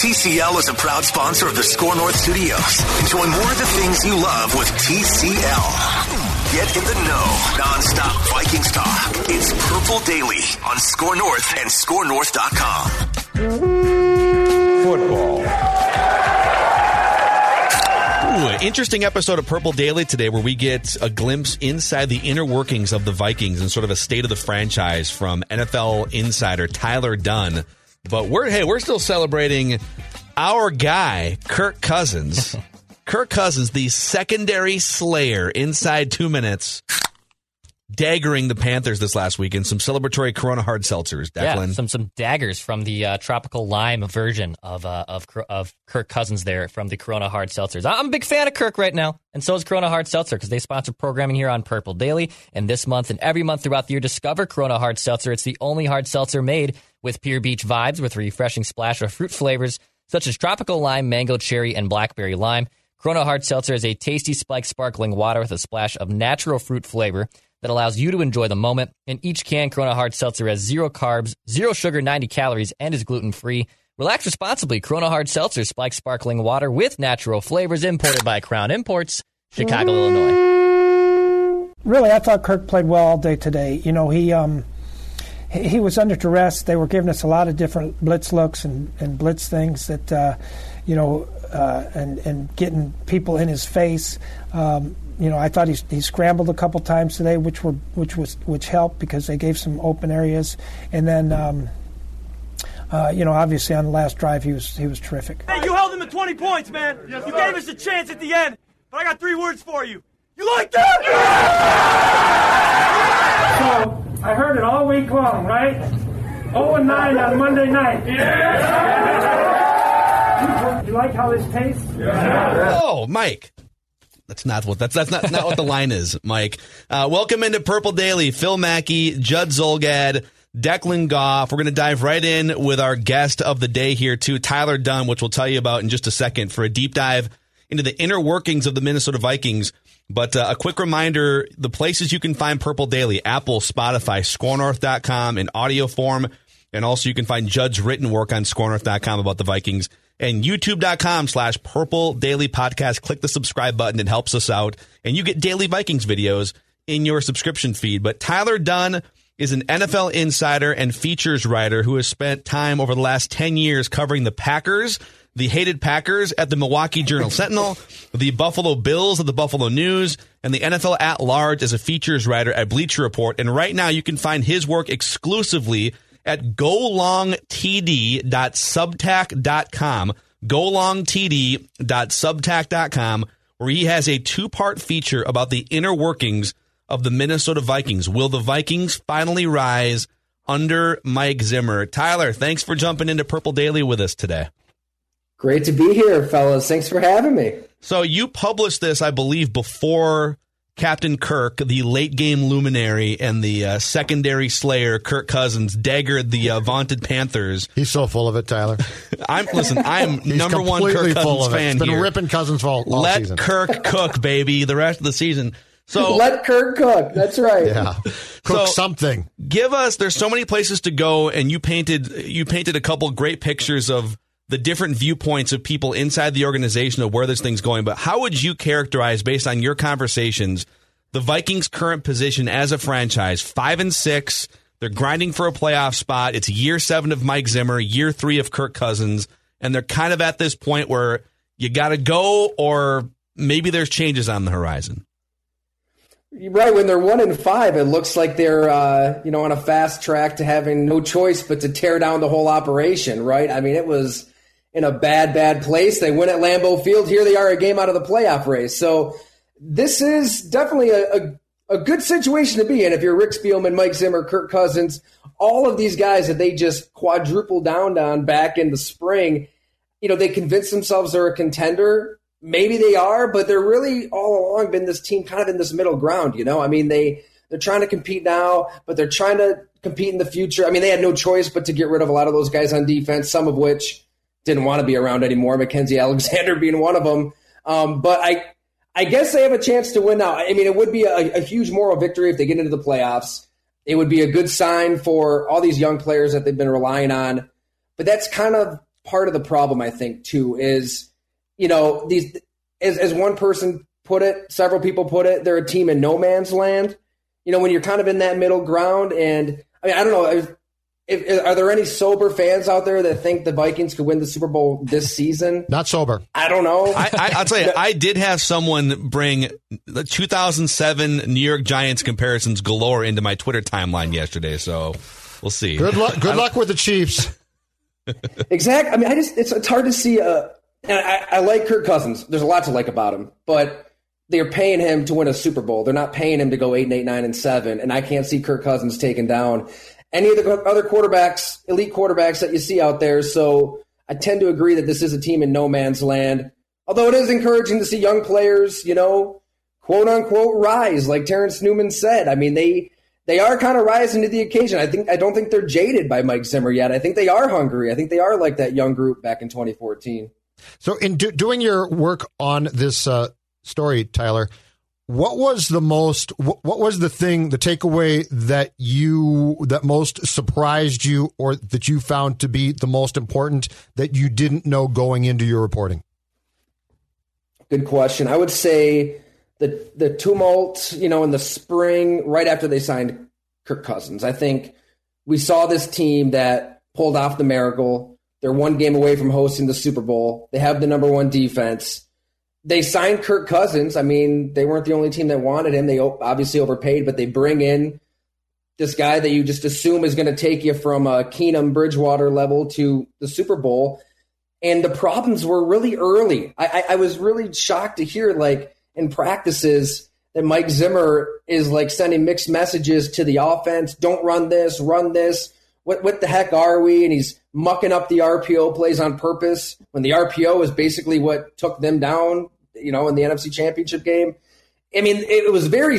TCL is a proud sponsor of the Score North Studios. Enjoy more of the things you love with TCL. Get in the know, nonstop Vikings talk. It's Purple Daily on Score North and ScoreNorth.com. Football. Ooh, interesting episode of Purple Daily today where we get a glimpse inside the inner workings of the Vikings and sort of a state of the franchise from NFL insider Tyler Dunn. But we're hey, we're still celebrating our guy, Kirk Cousins. Kirk Cousins, the secondary slayer inside two minutes, daggering the Panthers this last week in some celebratory Corona hard seltzers. Declan. Yeah, some some daggers from the uh, tropical lime version of uh, of of Kirk Cousins there from the Corona hard seltzers. I'm a big fan of Kirk right now, and so is Corona hard seltzer because they sponsor programming here on Purple Daily. And this month and every month throughout the year, discover Corona hard seltzer. It's the only hard seltzer made with Pier Beach vibes with a refreshing splash of fruit flavors such as tropical lime, mango, cherry, and blackberry lime. Corona Hard Seltzer is a tasty spiked sparkling water with a splash of natural fruit flavor that allows you to enjoy the moment. In each can, Corona Hard Seltzer has zero carbs, zero sugar, 90 calories, and is gluten free. Relax responsibly. Corona Hard Seltzer spiked sparkling water with natural flavors imported by Crown Imports, Chicago, Illinois. Really, I thought Kirk played well all day today. You know, he um, he was under duress. They were giving us a lot of different blitz looks and, and blitz things that, uh, you know, uh, and and getting people in his face. Um, you know, I thought he, he scrambled a couple times today, which were which was which helped because they gave some open areas, and then. Um, uh, you know, obviously on the last drive he was he was terrific. Hey, you held him to 20 points, man. Yes, you gave us a chance at the end, but I got three words for you. You like that? So I heard it all week long, right? 0 and 9 on Monday night. Yeah. You like how this tastes? Yeah. Oh, Mike. That's not what that's that's not, not what the line is, Mike. Uh, welcome into Purple Daily. Phil Mackey, Judd Zulgad, Declan Goff. We're going to dive right in with our guest of the day here, too, Tyler Dunn, which we'll tell you about in just a second for a deep dive into the inner workings of the Minnesota Vikings. But uh, a quick reminder the places you can find Purple Daily Apple, Spotify, scorenorth.com in audio form. And also you can find Judd's written work on scorenorth.com about the Vikings and youtube.com slash purple daily podcast. Click the subscribe button. It helps us out. And you get daily Vikings videos in your subscription feed. But Tyler Dunn is an NFL insider and features writer who has spent time over the last 10 years covering the Packers, the hated Packers at the Milwaukee Journal Sentinel, the Buffalo Bills at the Buffalo News, and the NFL at large as a features writer at Bleacher Report. And right now you can find his work exclusively at golongtd.substack.com, golongtd.substack.com, where he has a two-part feature about the inner workings of the Minnesota Vikings. Will the Vikings finally rise under Mike Zimmer? Tyler, thanks for jumping into Purple Daily with us today. Great to be here, fellas. Thanks for having me. So you published this, I believe, before Captain Kirk, the late game luminary and the uh, secondary slayer, Kirk Cousins, daggered the uh, vaunted Panthers. He's so full of it, Tyler. I'm listen. I'm number one completely Kirk full Cousins of it. fan He's been here. ripping Cousins all, all Let season. Kirk cook, baby, the rest of the season. So Let Kirk cook. That's right. yeah, cook So- something. give us there's so many places to go and you painted you painted a couple great pictures of the different viewpoints of people inside the organization of where this thing's going but how would you characterize based on your conversations the Vikings current position as a franchise 5 and 6 they're grinding for a playoff spot it's year 7 of Mike Zimmer year 3 of Kirk Cousins and they're kind of at this point where you got to go, or maybe there's changes on the horizon. Right when they're one in five, it looks like they're uh, you know on a fast track to having no choice but to tear down the whole operation. Right? I mean, it was in a bad, bad place. They win at Lambeau Field. Here they are, a game out of the playoff race. So this is definitely a, a, a good situation to be in if you're Rick Spielman, Mike Zimmer, Kirk Cousins, all of these guys that they just quadruple down on back in the spring. You know, they convince themselves they're a contender. Maybe they are, but they're really all along been this team kind of in this middle ground. You know, I mean, they they're trying to compete now, but they're trying to compete in the future. I mean, they had no choice but to get rid of a lot of those guys on defense, some of which didn't want to be around anymore. Mackenzie Alexander being one of them. Um, but I, I guess they have a chance to win now. I mean, it would be a, a, huge moral victory if they get into the playoffs. It would be a good sign for all these young players that they've been relying on. But that's kind of part of the problem, I think, too, is, you know, these, as, as one person put it, several people put it, they're a team in no man's land. You know, when you're kind of in that middle ground and I mean, I don't know if, are there any sober fans out there that think the Vikings could win the Super Bowl this season? Not sober. I don't know. I, will tell you, I did have someone bring the 2007 New York Giants comparisons galore into my Twitter timeline yesterday. So we'll see. Good luck. Good luck with the Chiefs. exactly. I mean, I just it's, it's hard to see. Uh, and I, I like Kirk Cousins. There's a lot to like about him, but they're paying him to win a Super Bowl. They're not paying him to go eight and eight, nine and seven. And I can't see Kirk Cousins taken down any of the other quarterbacks, elite quarterbacks that you see out there. So I tend to agree that this is a team in no man's land. Although it is encouraging to see young players, you know, quote unquote rise, like Terrence Newman said. I mean, they they are kind of rising to the occasion. I think I don't think they're jaded by Mike Zimmer yet. I think they are hungry. I think they are like that young group back in 2014. So, in do, doing your work on this uh, story, Tyler, what was the most? What was the thing, the takeaway that you that most surprised you, or that you found to be the most important that you didn't know going into your reporting? Good question. I would say the the tumult, you know, in the spring, right after they signed Kirk Cousins. I think we saw this team that pulled off the miracle. They're one game away from hosting the Super Bowl. They have the number one defense they signed Kirk Cousins. I mean, they weren't the only team that wanted him. They obviously overpaid, but they bring in this guy that you just assume is going to take you from a Keenum Bridgewater level to the Super Bowl. And the problems were really early. I, I, I was really shocked to hear, like, in practices, that Mike Zimmer is like sending mixed messages to the offense. Don't run this, run this. What what the heck are we? And he's mucking up the RPO plays on purpose when the RPO is basically what took them down, you know, in the NFC Championship game. I mean, it was very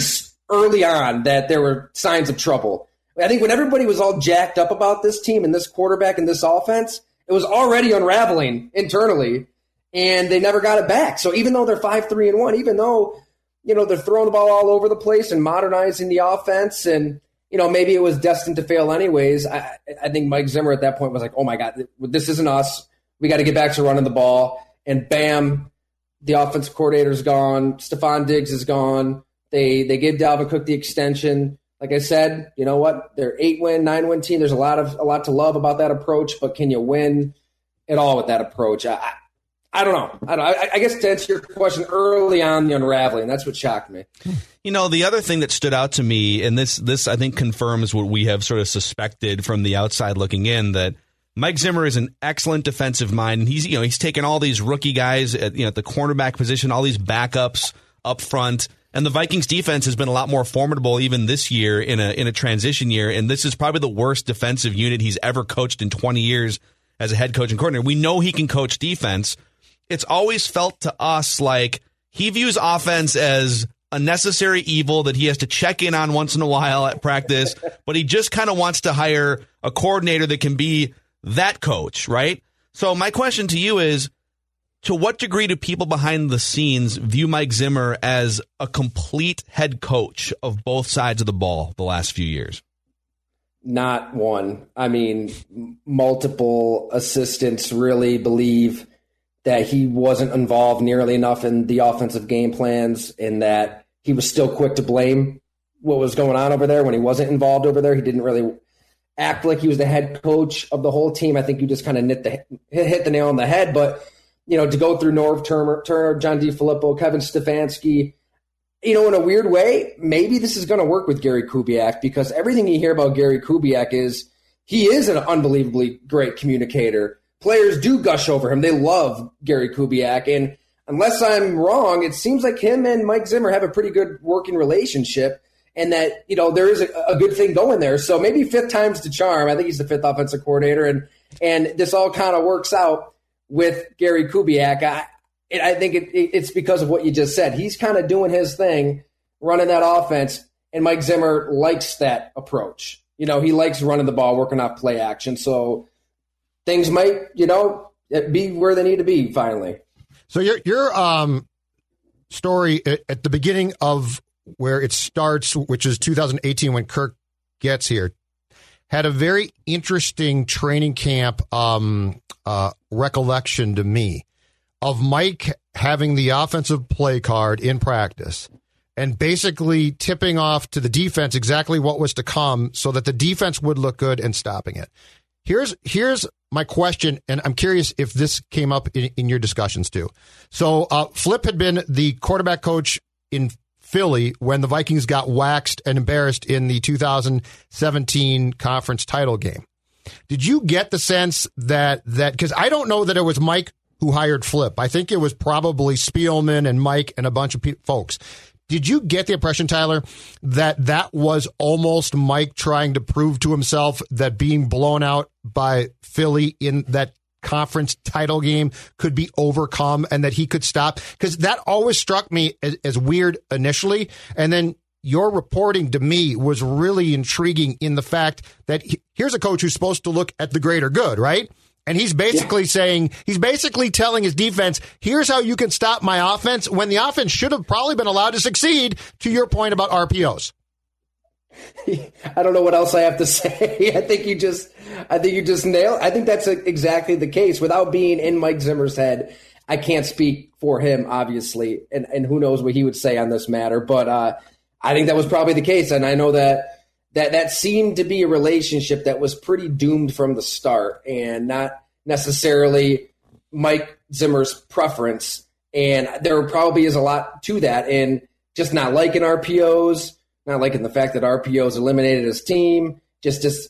early on that there were signs of trouble. I think when everybody was all jacked up about this team and this quarterback and this offense, it was already unraveling internally, and they never got it back. So even though they're five, three, and one, even though you know they're throwing the ball all over the place and modernizing the offense and you know, maybe it was destined to fail anyways. I, I think Mike Zimmer at that point was like, oh my God, this isn't us. We got to get back to running the ball. And bam, the offensive coordinator's gone. Stefon Diggs is gone. They they gave Dalvin Cook the extension. Like I said, you know what? They're eight win, nine win team. There's a lot of a lot to love about that approach, but can you win at all with that approach? I, I don't know. I, don't, I, I guess to answer your question early on the unraveling, that's what shocked me. You know, the other thing that stood out to me, and this this I think confirms what we have sort of suspected from the outside looking in, that Mike Zimmer is an excellent defensive mind, and he's you know he's taken all these rookie guys at you know at the cornerback position, all these backups up front. And the Vikings defense has been a lot more formidable even this year in a in a transition year. And this is probably the worst defensive unit he's ever coached in 20 years as a head coach and coordinator. We know he can coach defense, it's always felt to us like he views offense as a necessary evil that he has to check in on once in a while at practice, but he just kind of wants to hire a coordinator that can be that coach, right? So my question to you is to what degree do people behind the scenes view Mike Zimmer as a complete head coach of both sides of the ball the last few years? Not one. I mean, multiple assistants really believe that he wasn't involved nearly enough in the offensive game plans and that he was still quick to blame what was going on over there when he wasn't involved over there. He didn't really. act like he was the head coach of the whole team. I think you just kind of hit the hit the nail on the head. But you know, to go through Norv Turner, Turner John Filippo, Kevin Stefanski, you know, in a weird way, maybe this is going to work with Gary Kubiak because everything you hear about Gary Kubiak is he is an unbelievably great communicator. Players do gush over him. They love Gary Kubiak. And unless I'm wrong, it seems like him and Mike Zimmer have a pretty good working relationship and that, you know, there is a, a good thing going there. So maybe fifth time's the charm. I think he's the fifth offensive coordinator and, and this all kind of works out with Gary Kubiak. I, I think it, it's because of what you just said. He's kind of doing his thing, running that offense, and Mike Zimmer likes that approach. You know, he likes running the ball, working off play action. So things might, you know, be where they need to be finally. So your your um story at, the beginning of where it starts, which is 2018 when Kirk gets here, had a very interesting training camp um, uh, recollection to me of Mike having the offensive play card in practice and basically tipping off to the defense exactly what was to come so that the defense would look good and stopping it. Here's here's my question, and I'm curious if this came up in, in your discussions too. So uh, Flip had been the quarterback coach in Philly when the Vikings got waxed and embarrassed in the 2017 conference title game. Did you get the sense that that because I don't know that it was Mike who hired Flip. I think it was probably Spielman and Mike and a bunch of pe- folks. Did you get the impression, Tyler, that that was almost Mike trying to prove to himself that being blown out by Philly in that conference title game could be overcome and that he could stop? Because that always struck me as, as weird initially. And then your reporting to me was really intriguing in the fact that he, here's a coach who's supposed to look at the greater good, right? And he's basically yeah. saying, he's basically telling his defense, here's how you can stop my offense when the offense should have probably been allowed to succeed, to your point about RPOs. I don't know what else I have to say. I think you just, I think you just nailed. I think that's exactly the case. Without being in Mike Zimmer's head, I can't speak for him, obviously, and and who knows what he would say on this matter. But uh, I think that was probably the case, and I know that that that seemed to be a relationship that was pretty doomed from the start and not necessarily Mike Zimmer's preference. And there probably is a lot to that and just not liking RPOs, not liking the fact that RPOs eliminated his team, just just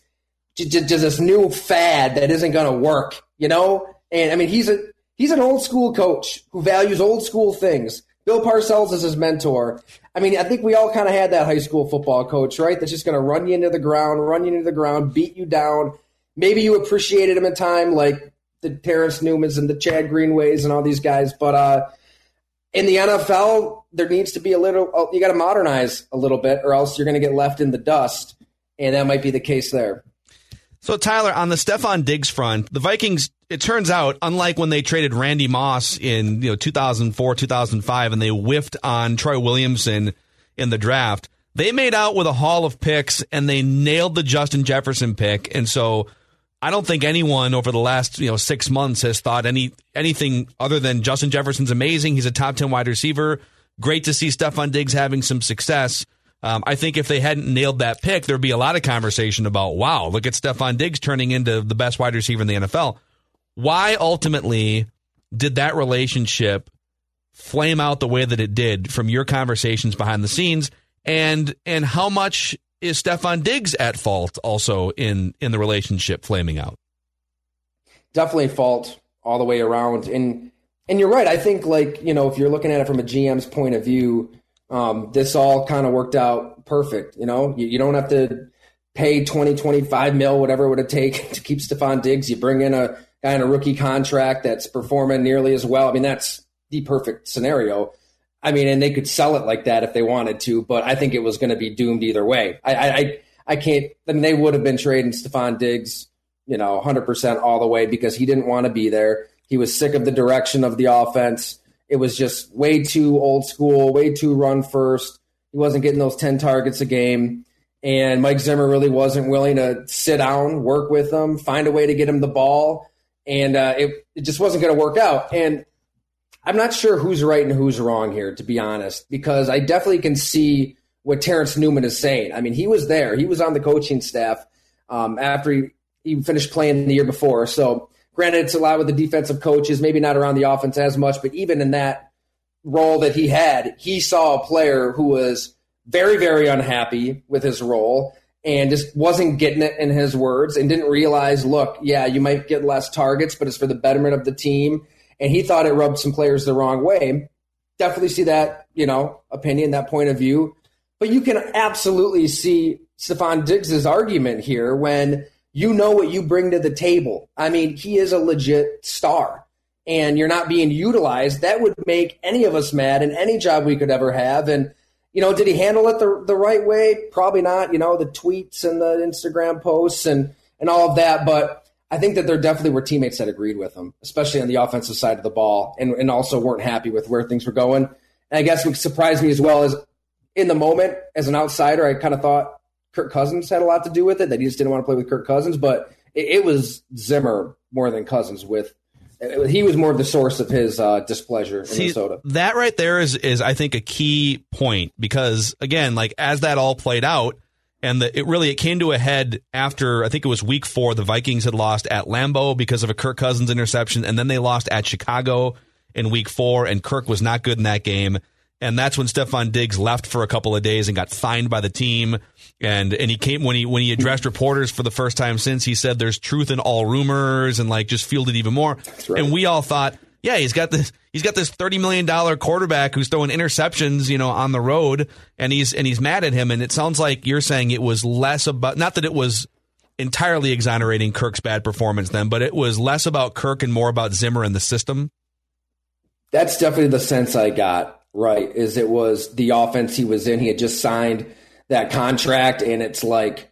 just, just this new fad that isn't going to work, you know? And I mean, he's a he's an old school coach who values old school things. Bill Parcells is his mentor. I mean, I think we all kind of had that high school football coach, right? That's just going to run you into the ground, run you into the ground, beat you down. Maybe you appreciated him in time, like the Terrence Newmans and the Chad Greenways and all these guys. But uh, in the NFL, there needs to be a little, oh, you got to modernize a little bit, or else you're going to get left in the dust. And that might be the case there. So, Tyler, on the Stefon Diggs front, the Vikings, it turns out, unlike when they traded Randy Moss in you know 2004, 2005, and they whiffed on Troy Williamson in the draft, they made out with a haul of picks and they nailed the Justin Jefferson pick. And so, I don't think anyone over the last you know six months has thought any anything other than Justin Jefferson's amazing. He's a top ten wide receiver. Great to see Stefon Diggs having some success. Um, I think if they hadn't nailed that pick, there'd be a lot of conversation about, wow, look at Stefon Diggs turning into the best wide receiver in the NFL. Why ultimately did that relationship flame out the way that it did from your conversations behind the scenes? And and how much is Stefon Diggs at fault also in in the relationship flaming out? Definitely fault all the way around. And and you're right. I think like, you know, if you're looking at it from a GM's point of view, um, this all kind of worked out perfect. You know, you, you, don't have to pay 20, 25 mil, whatever it would take to keep Stefon Diggs. You bring in a guy in a rookie contract that's performing nearly as well. I mean, that's the perfect scenario. I mean, and they could sell it like that if they wanted to, but I think it was going to be doomed either way. I, I, I can't. I mean, they would have been trading Stefon Diggs, you know, 100% all the way because he didn't want to be there. He was sick of the direction of the offense. It was just way too old school, way too run first. He wasn't getting those 10 targets a game. And Mike Zimmer really wasn't willing to sit down, work with him, find a way to get him the ball. And uh, it, it just wasn't going to work out. And I'm not sure who's right and who's wrong here, to be honest, because I definitely can see what Terrence Newman is saying. I mean, he was there, he was on the coaching staff. um, after he, he finished playing the year before. So, granted, it's a lot with the defensive coaches, maybe not around the offense as much, but even in that role that he had, he saw a player who was very, very unhappy with his role and just wasn't getting it in his words and didn't realize, look, yeah, you might get less targets, but it's for the betterment of the team. And he thought it rubbed some players the wrong way. Definitely see that, you know, opinion, that point of view. But you can absolutely see Stefon Diggs's argument here when you know what you bring to the table. I mean, he is a legit star and you're not being utilized. That would make any of us mad in any job we could ever have. And you know, did he handle it the, the right way? Probably not. You know, the tweets and the Instagram posts and, and all of that. But I think that there definitely were teammates that agreed with him, especially on the offensive side of the ball, and, and also weren't happy with where things were going. And I guess what surprised me as well is in the moment, as an outsider, I kind of thought Kirk Cousins had a lot to do with it, that he just didn't want to play with Kirk Cousins. But it, it was Zimmer more than Cousins with he was more of the source of his uh, displeasure in See, Minnesota. That right there is is I think a key point because again, like as that all played out, and the, it really it came to a head after I think it was week four. The Vikings had lost at Lambeau because of a Kirk Cousins interception, and then they lost at Chicago in week four, and Kirk was not good in that game. And that's when Stefon Diggs left for a couple of days and got fined by the team. And and he came when he when he addressed reporters for the first time since he said there's truth in all rumors and like just fielded even more. Right. And we all thought, yeah, he's got this he's got this thirty million dollar quarterback who's throwing interceptions, you know, on the road, and he's and he's mad at him. And it sounds like you're saying it was less about not that it was entirely exonerating Kirk's bad performance then, but it was less about Kirk and more about Zimmer and the system. That's definitely the sense I got right is it was the offense he was in. He had just signed that contract, and it's like,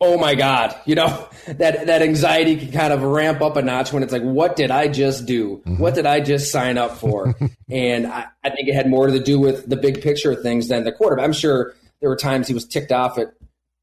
oh my god, you know that that anxiety can kind of ramp up a notch when it's like, what did I just do? Mm-hmm. What did I just sign up for? and I, I, think it had more to do with the big picture of things than the quarterback. I'm sure there were times he was ticked off at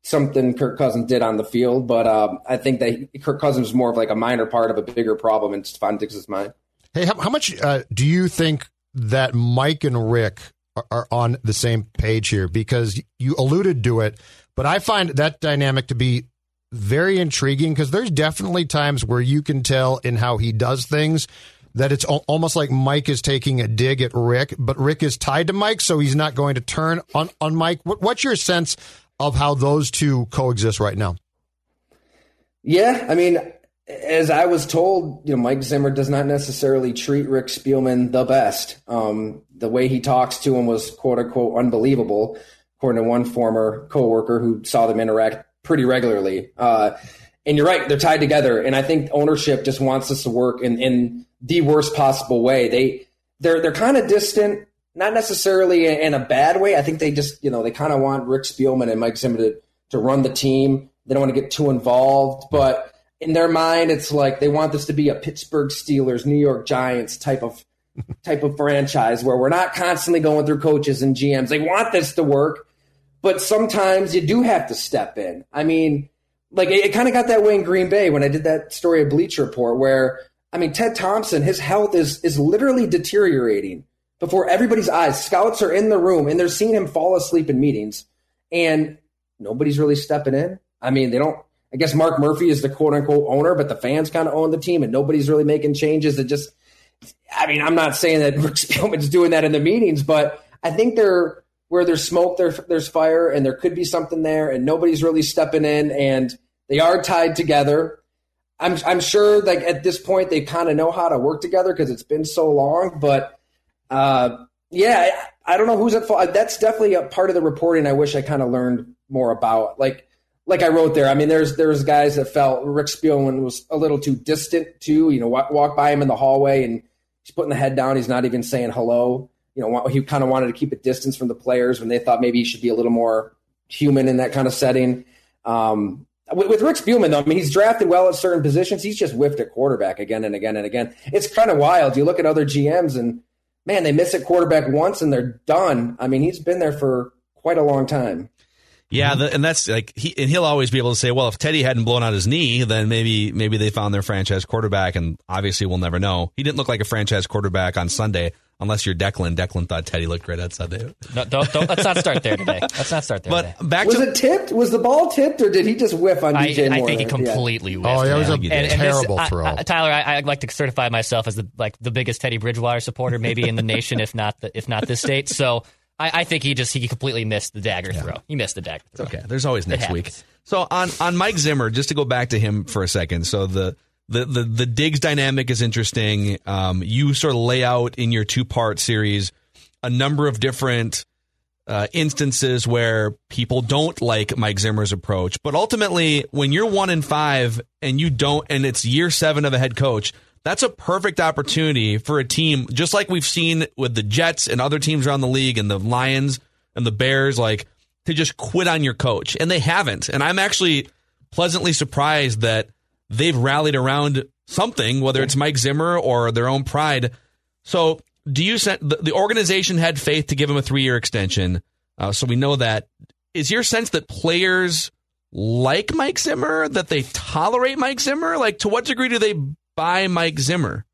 something Kirk Cousins did on the field, but um, I think that Kirk Cousins was more of like a minor part of a bigger problem in Stefon Diggs' mind. Hey, how, how much uh, do you think that Mike and Rick are, are on the same page here because you alluded to it, but I find that dynamic to be very intriguing because there's definitely times where you can tell in how he does things that it's almost like Mike is taking a dig at Rick, but Rick is tied to Mike, so he's not going to turn on, on Mike. What, what's your sense of how those two coexist right now? Yeah, I mean, as I was told, you know, Mike Zimmer does not necessarily treat Rick Spielman the best. Um, the way he talks to him was quote unquote unbelievable, according to one former coworker who saw them interact pretty regularly. Uh, and you're right, they're tied together. And I think ownership just wants this to work in, in the worst possible way. They they're they're kind of distant, not necessarily in a bad way. I think they just, you know, they kind of want Rick Spielman and Mike Zimmer to, to run the team. They don't want to get too involved, but in their mind, it's like they want this to be a Pittsburgh Steelers, New York Giants type of type of franchise where we're not constantly going through coaches and GMs. They want this to work, but sometimes you do have to step in. I mean, like it, it kind of got that way in Green Bay when I did that story of Bleacher Report, where I mean Ted Thompson, his health is is literally deteriorating before everybody's eyes. Scouts are in the room and they're seeing him fall asleep in meetings, and nobody's really stepping in. I mean, they don't I guess Mark Murphy is the quote unquote owner, but the fans kind of own the team and nobody's really making changes. It just, I mean, I'm not saying that Rick Spielman's doing that in the meetings, but I think they're where there's smoke, there, there's fire, and there could be something there, and nobody's really stepping in, and they are tied together. I'm, I'm sure like at this point they kind of know how to work together because it's been so long, but uh, yeah, I, I don't know who's at fault. That's definitely a part of the reporting I wish I kind of learned more about. Like like I wrote there, I mean, there's there's guys that felt Rick Spielman was a little too distant too. You know, walk, walk by him in the hallway and he's putting the head down. He's not even saying hello. You know, he kind of wanted to keep a distance from the players when they thought maybe he should be a little more human in that kind of setting. Um, with, with Rick Spielman, though, I mean, he's drafted well at certain positions. He's just whiffed at quarterback again and again and again. It's kind of wild. You look at other GMs and man, they miss at quarterback once and they're done. I mean, he's been there for quite a long time. Yeah, mm-hmm. the, and that's like he and he'll always be able to say, well, if Teddy hadn't blown out his knee, then maybe maybe they found their franchise quarterback, and obviously we'll never know. He didn't look like a franchise quarterback on Sunday, unless you're Declan. Declan thought Teddy looked great on Sunday. No, don't, don't, let's not start there today. Let's not start there. But today. back Was to it tipped? Was the ball tipped, or did he just whiff on I, DJ I Moore? think he Yeah. completely oh, whiffed. Oh, yeah, it was a man. And- and this- terrible I- throw. I- Tyler, I, I'd like to certify myself as the like the biggest Teddy Bridgewater supporter, maybe in the nation, if not the, if not this state. So I, I think he just he completely missed the dagger throw. He missed the dagger throw. Okay, there's always next week. So on on Mike Zimmer, just to go back to him for a second. So the the the, the Diggs dynamic is interesting. Um, you sort of lay out in your two part series a number of different uh, instances where people don't like Mike Zimmer's approach, but ultimately, when you're one in five and you don't, and it's year seven of a head coach. That's a perfect opportunity for a team, just like we've seen with the Jets and other teams around the league and the Lions and the Bears, like to just quit on your coach. And they haven't. And I'm actually pleasantly surprised that they've rallied around something, whether it's Mike Zimmer or their own pride. So, do you sen- the, the organization had faith to give him a three year extension? Uh, so we know that. Is your sense that players like Mike Zimmer, that they tolerate Mike Zimmer? Like, to what degree do they buy Mike Zimmer?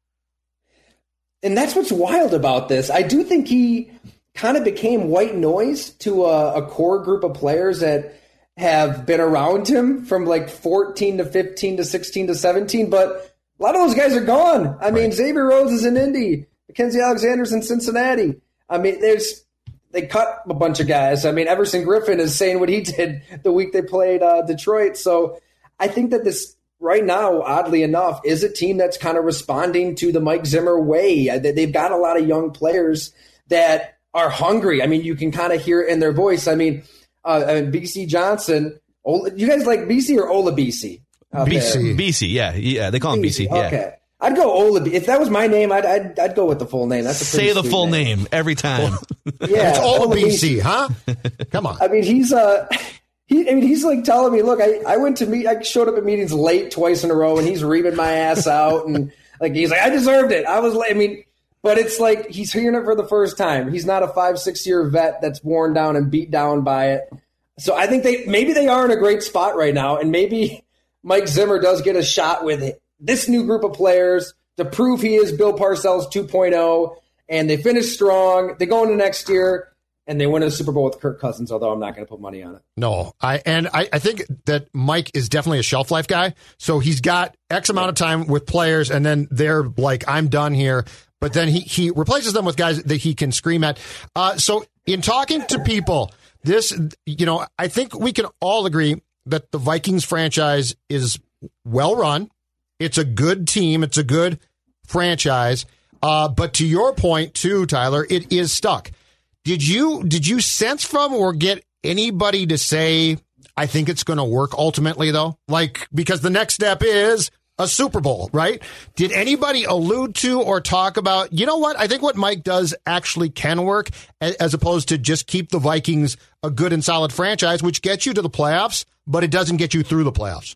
and that's what's wild about this. I do think he kind of became white noise to a, a core group of players that have been around him from like 14 to 15 to 16 to 17. But a lot of those guys are gone. I mean, Xavier Rhodes is in Indy, Mackenzie Alexander's in Cincinnati. I mean, there's they cut a bunch of guys. I mean, Everson Griffen is saying what he did the week they played uh, Detroit. So I think that this right now, oddly enough, is a team that's kind of responding to the Mike Zimmer way. Uh, they- They've got a lot of young players that are hungry. I mean, you can kind of hear it in their voice. I mean, uh, Bisi Johnson. Ola, you guys like Bisi or Ola Bisi? out there? Bisi. Bisi, yeah, yeah, they call him Bisi. Yeah, Okay. I'd go Ola. If that was my name, I'd, I'd, I'd go with the full name. That's a say the full name every time. Yeah, It's all Ola Bisi, huh? Come on. I mean, he's uh, he. I mean, he's like telling me, look, I, I went to meet, I showed up at meetings late twice in a row, and he's reaming my ass out, and like he's like, I deserved it. I was late. I mean, but it's like he's hearing it for the first time. He's not a five, six year vet that's worn down and beat down by it. So I think they maybe they are in a great spot right now, and maybe Mike Zimmer does get a shot with this new group of players to prove he is Bill Parcells 2.0, and they finish strong. They go into next year and they win a Super Bowl with Kirk Cousins. Although I'm not going to put money on it. No, I and I, I think that Mike is definitely a shelf life guy. So he's got X amount of time with players, and then they're like, "I'm done here." But then he he replaces them with guys that he can scream at. Uh, so in talking to people, this you know, I think we can all agree that the Vikings franchise is well run. It's a good team. It's a good franchise. Uh, but to your point too, Tyler, it is stuck. Did you did you sense from or get anybody to say I think it's going to work ultimately though? Like because the next step is a Super Bowl, right? Did anybody allude to or talk about, you know what? I think what Mike does actually can work as opposed to just keep the Vikings a good and solid franchise which gets you to the playoffs, but it doesn't get you through the playoffs.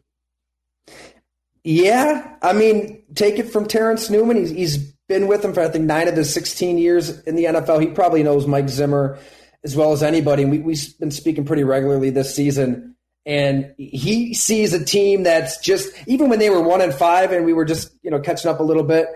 Yeah, I mean, take it from Terrence Newman. He's, he's been with him for I think nine of the 16 years in the NFL. He probably knows Mike Zimmer as well as anybody. We, we've been speaking pretty regularly this season, and he sees a team that's just even when they were one and five, and we were just you know catching up a little bit.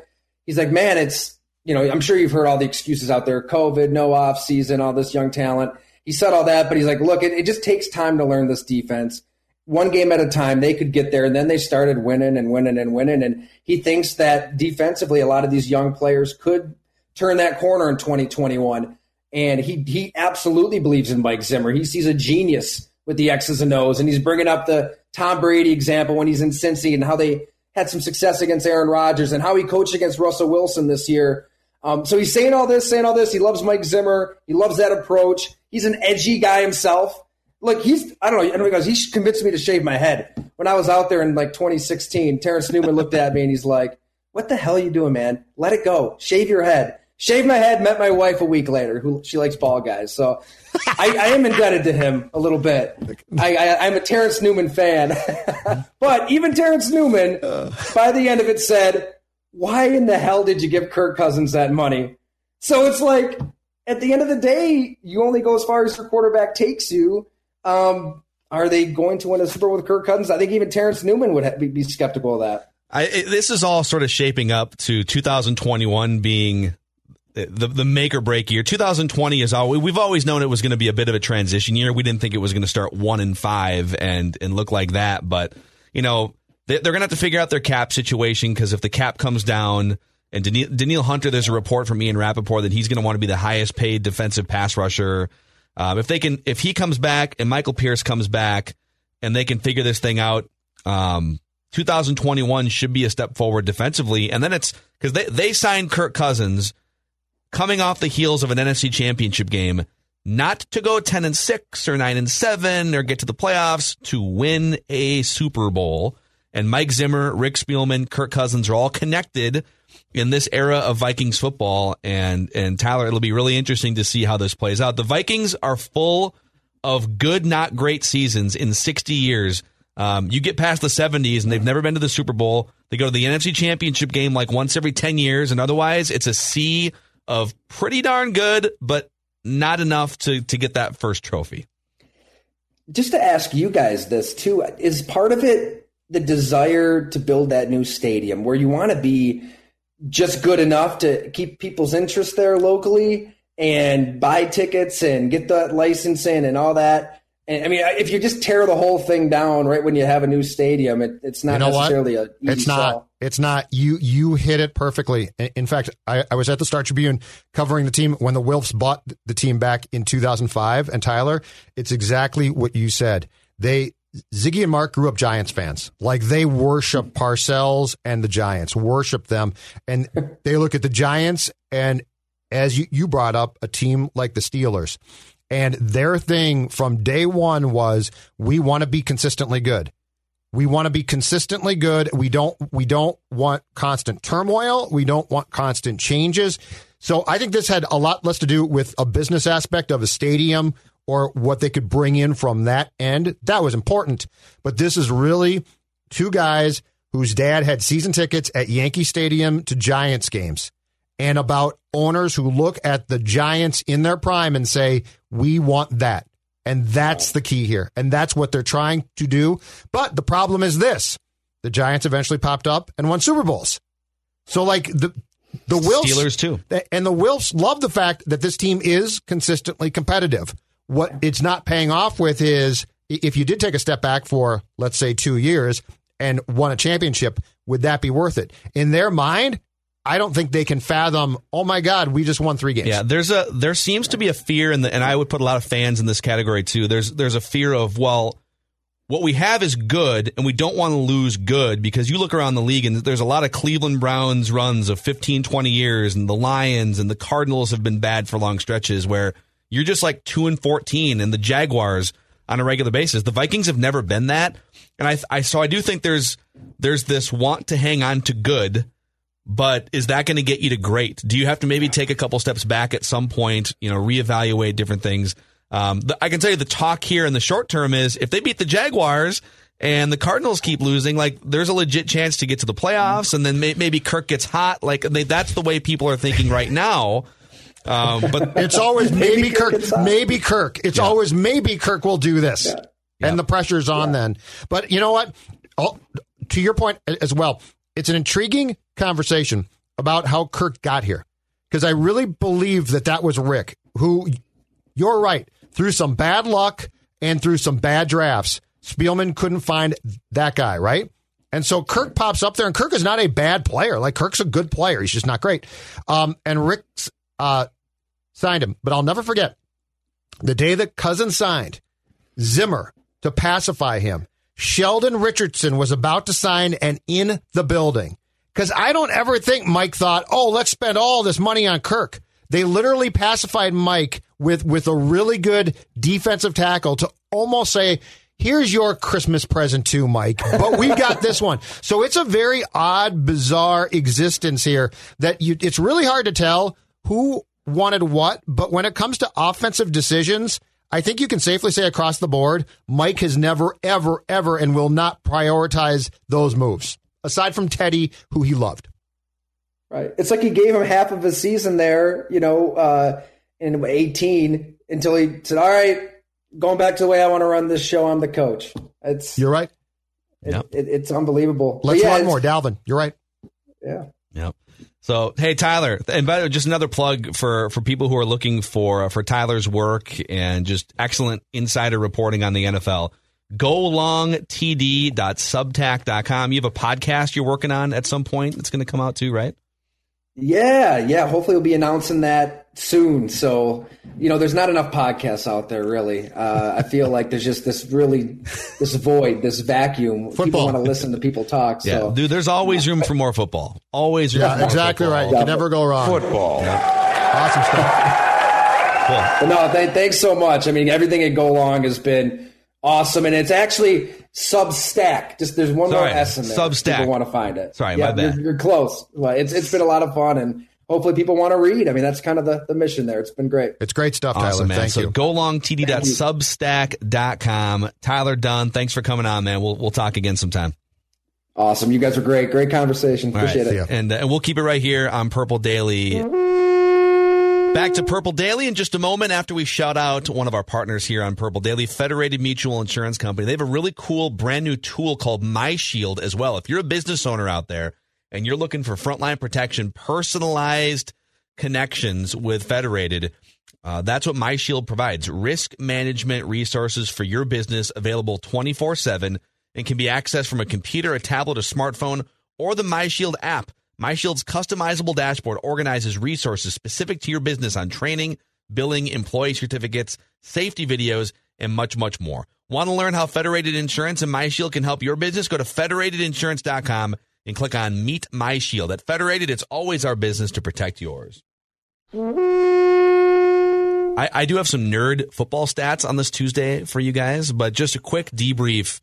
He's like, man, it's you know, I'm sure you've heard all the excuses out there: COVID, no off season, all this young talent. He said all that, but he's like, look, it, it just takes time to learn this defense one game at a time, they could get there. And then they started winning and winning and winning. And he thinks that defensively, a lot of these young players could turn that corner in 2021. And he, he absolutely believes in Mike Zimmer. He sees a genius with the X's and O's. And he's bringing up the Tom Brady example when he's in Cincy and how they had some success against Aaron Rodgers and how he coached against Russell Wilson this year. Um, so he's saying all this, saying all this. He loves Mike Zimmer. He loves that approach. He's an edgy guy himself. Look, he's I don't know. I he convinced me to shave my head when I was out there in like 2016. Terrence Newman looked at me and he's like, "What the hell are you doing, man? Let it go. Shave your head." Shave my head. Met my wife a week later, who she likes ball guys. So I, I am indebted to him a little bit. I, I, I'm a Terrence Newman fan, but even Terrence Newman, by the end of it, said, "Why in the hell did you give Kirk Cousins that money?" So it's like at the end of the day, you only go as far as your quarterback takes you. Um, are they going to win a Super Bowl with Kirk Cousins? I think even Terrence Newman would ha- be, skeptical of that. I, it, this is all sort of shaping up to 2021 being the the make or break year. 2020 is always we've always known it was going to be a bit of a transition year. We didn't think it was going to start one and five and and look like that, but you know they, are going to have to figure out their cap situation because if the cap comes down. And Danielle Hunter, there's a report from Ian Rapoport that he's going to want to be the highest paid defensive pass rusher. Um, if they can, if he comes back and Michael Pierce comes back, and they can figure this thing out, um, 2021 should be a step forward defensively. And then it's because they, they signed Kirk Cousins coming off the heels of an NFC championship game, not to go 10 and 6 or 9 and 7 or get to the playoffs, to win a Super Bowl. And Mike Zimmer, Rick Spielman, Kirk Cousins are all connected in this era of Vikings football. And, and Tyler, it'll be really interesting to see how this plays out. The Vikings are full of good, not great seasons in 60 years um, you get past the 70s and they've never been to the Super Bowl. They go to the NFC Championship game like once every 10 years, and otherwise it's a sea of pretty darn good, but not enough to, to get that first trophy. Just to ask you guys this too, is part of it the desire to build that new stadium where you want to be just good enough to keep people's interest there locally and buy tickets and get that licensing and all that? And, I mean, if you just tear the whole thing down right when you have a new stadium, it, it's not you know necessarily what? a. it's not. Sell. It's not. You you hit it perfectly. In fact, I, I was at the Star Tribune covering the team when the Wilfs bought the team back in 2005. And Tyler, it's exactly what you said. They Ziggy and Mark grew up Giants fans. Like they worship Parcells and the Giants, worship them. And they look at the Giants and as you, you brought up, a team like the Steelers. And their thing from day one was we want to be consistently good. We want to be consistently good. We don't we don't want constant turmoil. We don't want constant changes. So I think this had a lot less to do with a business aspect of a stadium or what they could bring in from that end. That was important. But this is really two guys whose dad had season tickets at Yankee Stadium to Giants games and about owners who look at the Giants in their prime and say, we want that. And that's the key here. And that's what they're trying to do. But the problem is this the Giants eventually popped up and won Super Bowls. So, like, the. The Wilfs Steelers too, and the Wilfs love the fact that this team is consistently competitive. What it's not paying off with is if you did take a step back for let's say two years and won a championship, would that be worth it? In their mind, I don't think they can fathom. Oh my God, we just won three games. Yeah, there's a there seems to be a fear, the, and I would put a lot of fans in this category too. There's there's a fear of well, what we have is good, and we don't want to lose good because you look around the league and there's a lot of Cleveland Browns runs of 15, 20 years, and the Lions and the Cardinals have been bad for long stretches where you're just like two and fourteen, and the Jaguars on a regular basis. The Vikings have never been that, and I, I so I do think there's there's this want to hang on to good but is that going to get you to great? Do you have to maybe take a couple steps back at some point, you know, reevaluate different things? Um, the, I can tell you the talk here in the short term is if they beat the Jaguars and the Cardinals keep losing, like there's a legit chance to get to the playoffs, and then may, maybe Kirk gets hot. Like they, that's the way people are thinking right now. Um, but it's always maybe, maybe Kirk, maybe Kirk. It's yeah. always maybe Kirk will do this, yeah. and the pressure's on yeah. then. But you know what? Oh, to your point as well, it's an intriguing conversation about how Kirk got here because I really believe that that was Rick, who you're right, through some bad luck and through some bad drafts, Spielman couldn't find that guy, right? And so Kirk pops up there, and Kirk is not a bad player. Like Kirk's a good player. He's just not great. Um, and Rick uh, signed him, but I'll never forget the day that Cousin signed Zimmer to pacify him. Sheldon Richardson was about to sign and in the building. Because I don't ever think Mike thought, oh, let's spend all this money on Kirk. They literally pacified Mike with, with a really good defensive tackle to almost say, here's your Christmas present too, Mike, but we've got this one. So it's a very odd, bizarre existence here that you, it's really hard to tell who wanted what. But when it comes to offensive decisions, I think you can safely say across the board, Mike has never, ever, ever, and will not prioritize those moves, aside from Teddy, who he loved. Right. It's like he gave him half of his season there, you know, uh, in 18 until he said, all right, going back to the way I want to run this show, I'm the coach. It's You're right. it, Yep. it, it's unbelievable. Let's yeah, run more, Dalvin. You're right. Yeah. Yep. So hey Tyler, and by the way, just another plug for for people who are looking for uh, for Tyler's work and just excellent insider reporting on the NFL. GoLongTD.substack.com. You have a podcast you're working on at some point that's going to come out too, right? Yeah, yeah. Hopefully, we'll be announcing that soon. So, you know, there's not enough podcasts out there, really. Uh, I feel like there's just this really, this void, this vacuum. Football. People want to listen to people talk. Yeah, So, dude. There's always room for more football. Always room. Yeah, more exactly football. right. You can never go wrong. Football. Awesome stuff. Cool. but no, th- thanks so much. I mean, everything at Go Long has been awesome, and it's actually Substack. Just there's one Sorry, more S in there. Substack. People want to find it. Sorry, yeah, my bad. You're, you're close. Well, it's it's been a lot of fun, and hopefully, people want to read. I mean, that's kind of the, the mission there. It's been great. It's great stuff, Tyler. Awesome, man. Thank so you. golongtd.substack.com. Tyler Dunne, thanks for coming on, man. We'll we'll talk again sometime. Awesome. You guys are great. Great conversation. All right. Appreciate See ya. it. And, uh, and we'll keep it right here on Purple Daily. Back to Purple Daily in just a moment after we shout out one of our partners here on Purple Daily, Federated Mutual Insurance Company. They have a really cool brand new tool called My Shield as well. If you're a business owner out there and you're looking for frontline protection, personalized connections with Federated, uh, that's what My Shield provides. Risk management resources for your business available 24 7 and can be accessed from a computer, a tablet, a smartphone, or the My Shield app. My Shield's customizable dashboard organizes resources specific to your business on training, billing, employee certificates, safety videos, and much, much more. Want to learn how Federated Insurance and My Shield can help your business? Go to federatedinsurance.com and click on Meet My Shield. At Federated, it's always our business to protect yours. I, I do have some nerd football stats on this Tuesday for you guys, but just a quick debrief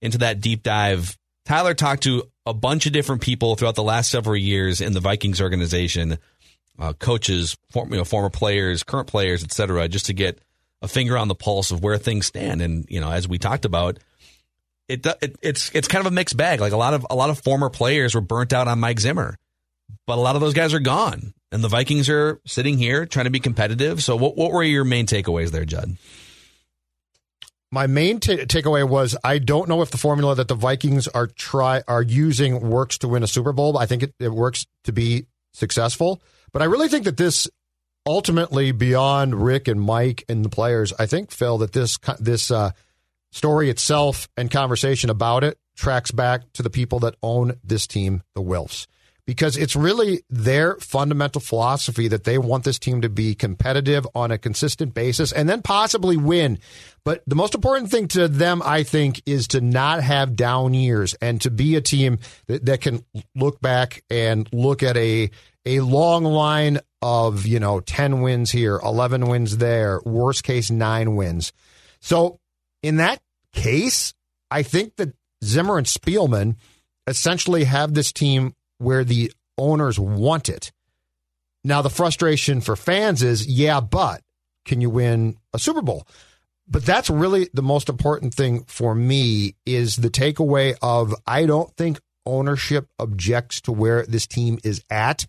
into that deep dive. Tyler talked to a bunch of different people throughout the last several years in the Vikings organization, uh, coaches, form, you know, former players, current players, et cetera, just to get a finger on the pulse of where things stand. And you know, as we talked about, it, it it's it's kind of a mixed bag. Like a lot of a lot of former players were burnt out on Mike Zimmer, but a lot of those guys are gone, and the Vikings are sitting here trying to be competitive. So, what what were your main takeaways there, Judd? My main ta takeaway was I don't know if the formula that the Vikings are try are using works to win a Super Bowl. I think it, it works to be successful, but I really think that this ultimately beyond Rick and Mike and the players, I think Phil that this this uh, story itself and conversation about it tracks back to the people that own this team, the Wilfs. Because it's really their fundamental philosophy that they want this team to be competitive on a consistent basis and then possibly win. But the most important thing to them, I think, is to not have down years and to be a team that, that can look back and look at a a long line of, you know, 10 wins here, 11 wins there, worst case, nine wins. So in that case, I think that Zimmer and Spielman essentially have this team where the owners want it. Now, the frustration for fans is, yeah, but can you win a Super Bowl? But that's really the most important thing for me is the takeaway of I don't think ownership objects to where this team is at,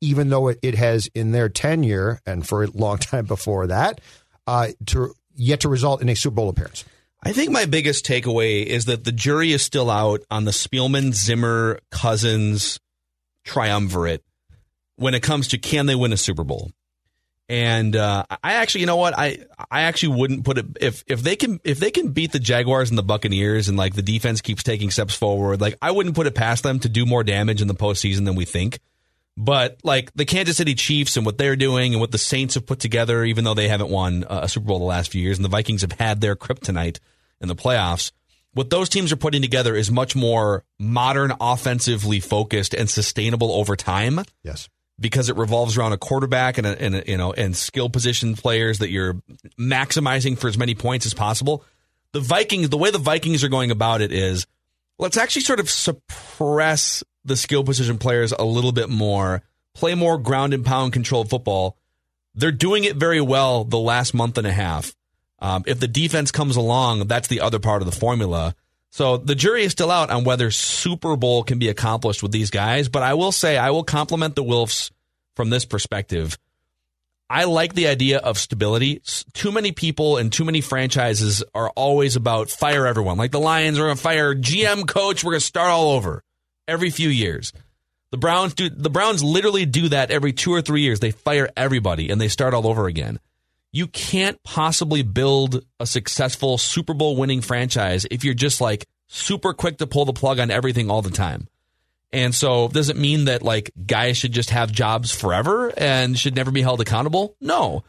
even though it, it has in their tenure and for a long time before that, uh, to yet to result in a Super Bowl appearance. I think my biggest takeaway is that the jury is still out on the Spielman, Zimmer, Cousins triumvirate when it comes to can they win a Super Bowl. And uh, I actually, you know what, I I actually wouldn't put it if if they can if they can beat the Jaguars and the Buccaneers and like the defense keeps taking steps forward, like I wouldn't put it past them to do more damage in the postseason than we think. But like the Kansas City Chiefs and what they're doing and what the Saints have put together, even though they haven't won a Super Bowl the last few years, and the Vikings have had their kryptonite in the playoffs, what those teams are putting together is much more modern, offensively focused, and sustainable over time Yes. because it revolves around a quarterback and, a, and a, you know and skill position players that you're maximizing for as many points as possible. The Vikings, the way the Vikings are going about it is, let's actually sort of suppress the skill position players a little bit more, play more ground and pound controlled football. They're doing it very well the last month and a half. Um, if the defense comes along, that's the other part of the formula. So the jury is still out on whether Super Bowl can be accomplished with these guys. But I will say, I will compliment the Wilfs from this perspective. I like the idea of stability. Too many people and too many franchises are always about fire everyone. Like the Lions are going to fire GM coach. We're going to start all over every few years. The Browns do. The Browns literally do that every two or three years. They fire everybody and they start all over again. You can't possibly build a successful Super Bowl winning franchise if you're just like super quick to pull the plug on everything all the time. And so does it mean that like guys should just have jobs forever and should never be held accountable? No.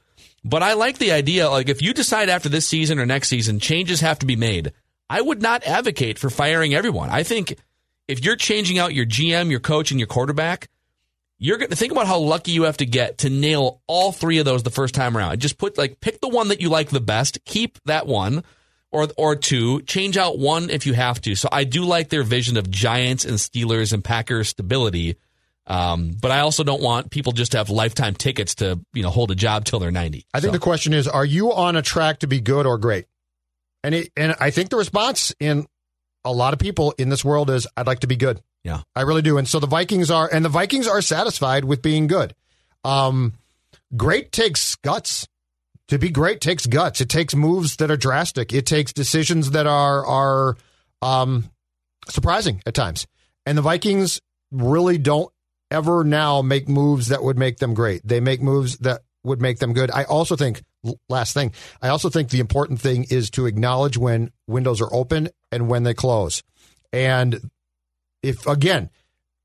But I like the idea like if you decide after this season or next season changes have to be made, I would not advocate for firing everyone. I think if you're changing out your GM, your coach and your quarterback, you're going to think about how lucky you have to get to nail all three of those the first time around. Just put like pick the one that you like the best, keep that one or or two, change out one if you have to. So I do like their vision of Giants and Steelers and Packers stability. Um, but I also don't want people just to have lifetime tickets to you know hold a job till they're ninety. I think So- the question is: Are you on a track to be good or great? And it, and I think the response in a lot of people in this world is, "I'd like to be good." Yeah. I really do. And so the Vikings are, and the Vikings are satisfied with being good. Um, great takes guts. To be great takes guts. It takes moves that are drastic. It takes decisions that are are um, surprising at times. And the Vikings really don't ever now make moves that would make them great. They make moves that would make them good. I also think last thing, I also think the important thing is to acknowledge when windows are open and when they close. And if again,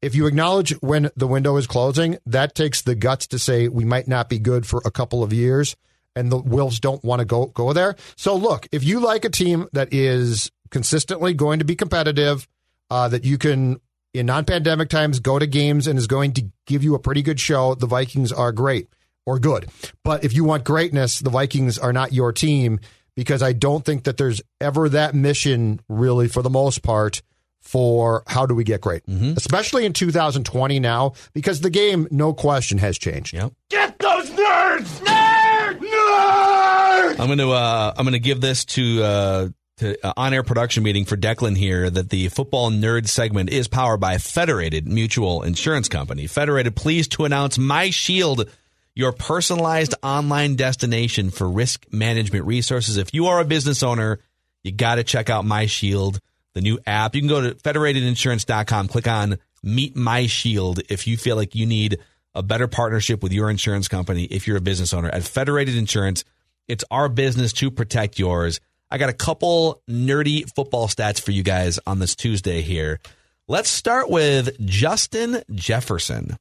if you acknowledge when the window is closing, that takes the guts to say we might not be good for a couple of years and the Wilfs don't want to go go there. So look, if you like a team that is consistently going to be competitive, uh, that you can in non-pandemic times go to games and is going to give you a pretty good show, the Vikings are great or good. But if you want greatness, the Vikings are not your team because I don't think that there's ever that mission really for the most part for how do we get great, especially in 2020 now because the game, no question, has changed. Yep. Get those nerds! Nerd! Nerd! I'm going to uh, I'm going to give this to uh, to uh, on air production meeting for Declan here that the football nerd segment is powered by Federated Mutual Insurance Company. Federated pleased to announce My Shield, your personalized online destination for risk management resources. If you are a business owner, you got to check out My Shield, the new app. You can go to federatedinsurance.com, click on Meet My Shield if you feel like you need a better partnership with your insurance company if you're a business owner. At Federated Insurance, it's our business to protect yours. I got a couple nerdy football stats for you guys on this Tuesday here. Let's start with Justin Jefferson,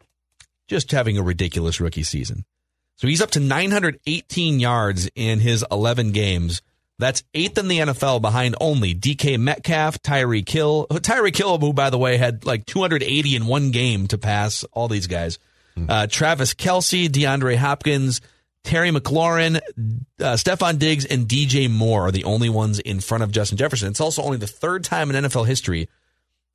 just having a ridiculous rookie season. So he's up to 918 yards in his 11 games. That's eighth in the NFL behind only DK Metcalf, Tyreek Hill. Tyreek Hill, who, by the way, had like 280 in one game to pass all these guys. Uh, Travis Kelce, DeAndre Hopkins, Terry McLaurin, uh, Stefon Diggs, and DJ Moore are the only ones in front of Justin Jefferson. It's also only the third time in NFL history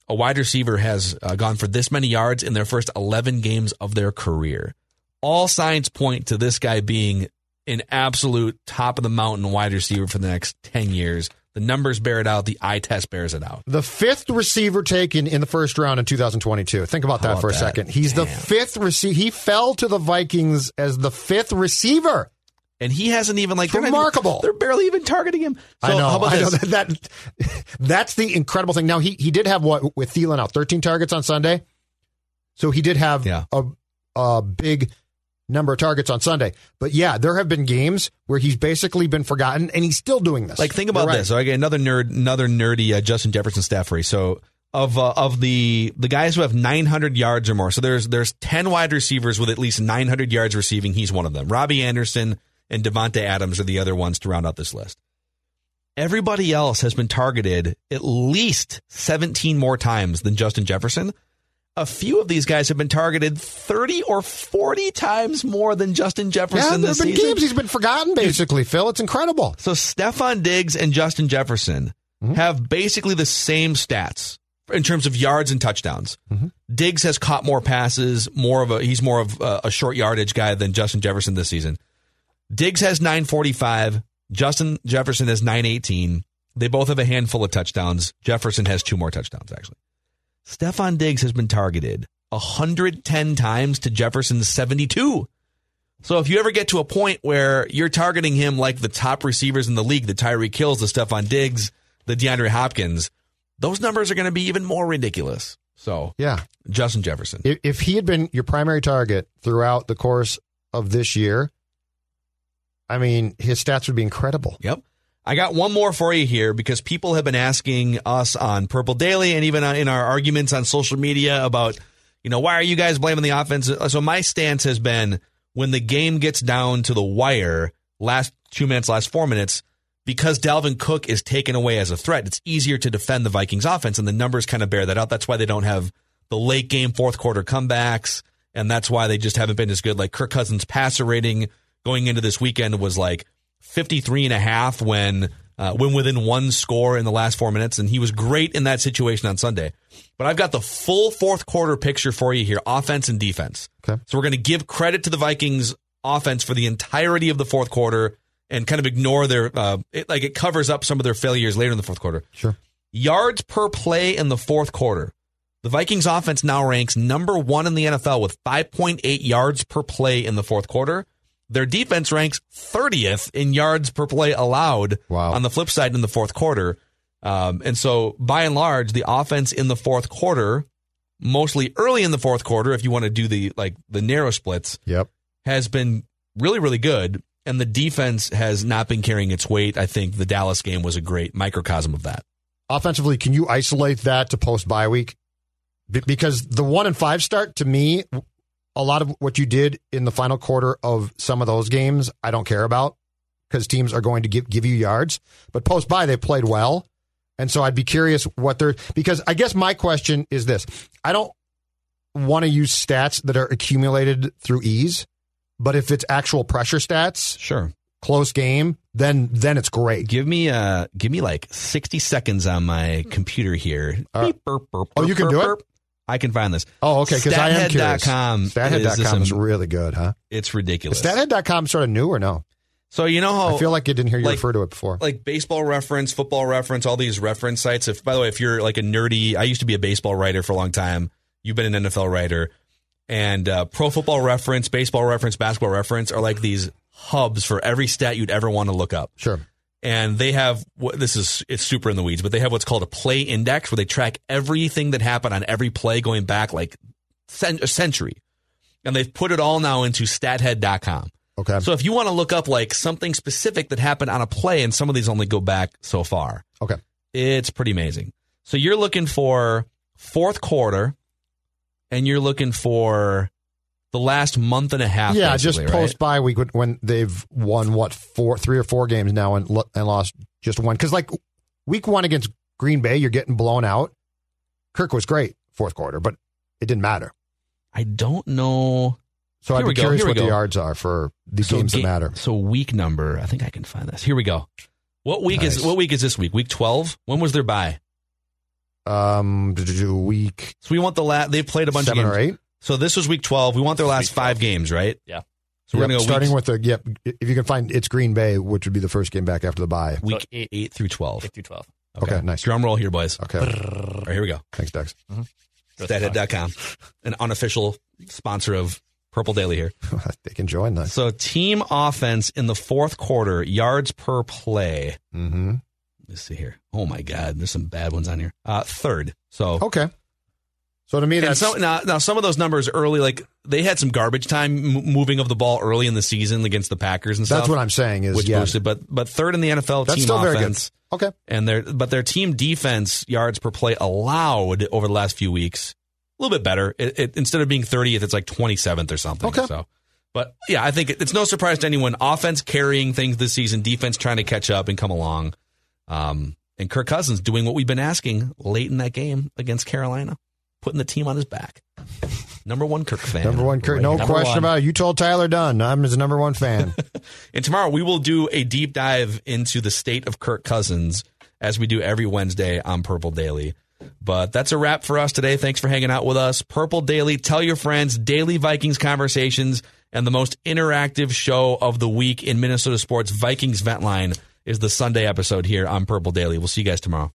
a wide receiver has uh, gone for this many yards in their first 11 games of their career. All signs point to this guy being an absolute top of the mountain wide receiver for the next 10 years. The numbers bear it out. The eye test bears it out. The fifth receiver taken in the first round in 2022. Think about that about for a that? second. He's the fifth receiver. He fell to the Vikings as the fifth receiver. And he hasn't even like they're not even- remarkable. they're barely even targeting him. So I know. How about I know this? that, that. That's the incredible thing. Now he he did have what with Thielen out 13 targets on Sunday, so he did have Yeah. a a big number of targets on Sunday. But yeah, there have been games where he's basically been forgotten, and he's still doing this. Like think about You're right. this. Okay, another nerd, another nerdy uh, Justin Jefferson stat for you. So of uh, of the the guys who have 900 yards or more. So there's there's 10 wide receivers with at least 900 yards receiving. He's one of them. Robbie Anderson and Davante Adams are the other ones to round out this list. Everybody else has been targeted at least 17 more times than Justin Jefferson. A few of these guys have been targeted 30 or 40 times more than Justin Yeah, Jefferson there this been season. games he's been forgotten. Basically, Phil, it's incredible. So Stefon Diggs and Justin Jefferson mm-hmm. have basically the same stats in terms of yards and touchdowns. Mm-hmm. Diggs has caught more passes, more of a he's more of a, a short yardage guy than Justin Jefferson this season. Diggs has 945, Justin Jefferson has 918. They both have a handful of touchdowns. Jefferson has two more touchdowns actually. Stefon Diggs has been targeted 110 times to Jefferson's 72. So if you ever get to a point where you're targeting him like the top receivers in the league, the Tyreek Hills, the Stefon Diggs, the DeAndre Hopkins, those numbers are going to be even more ridiculous. So Yeah. Justin Jefferson. If, if he had been your primary target throughout the course of this year, I mean, his stats would be incredible. Yep. I got one more for you here because people have been asking us on Purple Daily and even in our arguments on social media about, you know, why are you guys blaming the offense? So my stance has been when the game gets down to the wire, last two minutes, last four minutes, because Dalvin Cook is taken away as a threat, it's easier to defend the Vikings offense, and the numbers kind of bear that out. That's why they don't have the late game fourth quarter comebacks, and that's why they just haven't been as good. Like Kirk Cousins' passer rating going into this weekend was like 53 and a half when uh, when within one score in the last four minutes, and he was great in that situation on Sunday. But I've got the full fourth quarter picture for you here, offense and defense. Okay. So we're going to give credit to the Vikings offense for the entirety of the fourth quarter and kind of ignore their uh, it, like it covers up some of their failures later in the fourth quarter. Sure. Yards per play in the fourth quarter. The Vikings offense now ranks number one in the NFL with 5.8 yards per play in the fourth quarter. Their defense ranks 30th in yards per play allowed Wow. on the flip side in the fourth quarter. Um, and so, by and large, the offense in the fourth quarter, mostly early in the fourth quarter, if you want to do the like the narrow splits, Yep. has been really, really good. And the defense has not been carrying its weight. I think the Dallas game was a great microcosm of that. Offensively, can you isolate that to post bye week? Because the one and five start to me, a lot of what you did in the final quarter of some of those games, I don't care about because teams are going to give give you yards. But post bye, they played well, and so I'd be curious what they're because I guess my question is this: I don't want to use stats that are accumulated through ease, but if it's actual pressure stats, Sure. close game, then then it's great. Give me uh give me like 60 seconds on my computer here. Uh, Beep, burp, burp, oh, you burp, can do burp, it? I can find this. Oh, okay. Because I am curious. Stathead.com is Stathead.com is, really good, huh? It's Is ridiculous. Stathead.com sort of new or no? so you know how I feel like you didn't hear you like- refer to it before. like baseball reference, football reference, all these reference sites. If by the way, if you're like a nerdy, I used to be a baseball writer for a long time. You've been an NFL writer, and uh, Pro Football Reference, Baseball Reference, Basketball Reference are like these hubs for every stat you'd ever want to look up. sure. And they have what this is it's super in the weeds but they have what's called a play index where they track everything that happened on every play going back like a century and they've put it all now into stathead.com Okay. so if you want to look up like something specific that happened on a play and some of these only go back so far okay. it's pretty amazing so you're looking for fourth quarter and you're looking for the last month and a half Yeah, just right? post bye week when- when they've won what four, three or four games now and and lost just one. Because like week one against Green Bay, you're getting blown out. Kirk was great fourth quarter, but it didn't matter. i don't know So Here I'd be go, curious here what the yards are for the So games ga- that matter. So week number, I think I can find this. Here we go. What week is what week is this week? Week twelve. When was their bye? Um, week So we want the last. They've played a bunch seven of or games. eight. So this was week twelve. We want their last five games, right? Yeah. So we're Yep, gonna go starting weeks- with the yep. If you can find it's Green Bay, which would be the first game back after the bye. week So eight- eight, through twelve. Eight through twelve. Okay, nice. Drum roll here, boys. Okay, All right, here we go. thanks, Dex. Stathead.com, an unofficial sponsor of Purple Daily here. they can join that. So team offense in the fourth quarter, yards per play. Mm-hmm. Let's see here. Oh my God, there's some bad ones on here. Uh, third. So Okay. So to me, that's now, now some of those numbers early, like they had some garbage time m- moving of the ball early in the season against the Packers and stuff. that's what I'm saying is which yeah, boosted, but but third in the NFL that's team still very offense, good. Okay. and their but their team defense yards per play allowed over the last few weeks a little bit better. It, it, instead of being 30th, it's like 27th or something. Okay. So, but yeah, I think it, it's no surprise to anyone. Offense carrying things this season, defense trying to catch up and come along. Um, and Kirk Cousins doing what we've been asking late in that game against Carolina, putting the team on his back. Number one Kirk fan. Number one, Kirk. Right No. Number question one. about it. You told Tyler Dunne. I'm his number one fan. And tomorrow we will do a deep dive into the state of Kirk Cousins as we do every Wednesday on Purple Daily. But that's a wrap for us today. Thanks for hanging out with us. Purple Daily, tell your friends, daily Vikings conversations, and the most interactive show of the week in Minnesota sports, Vikings Vent Line, is the Sunday episode here on Purple Daily. We'll see you guys tomorrow.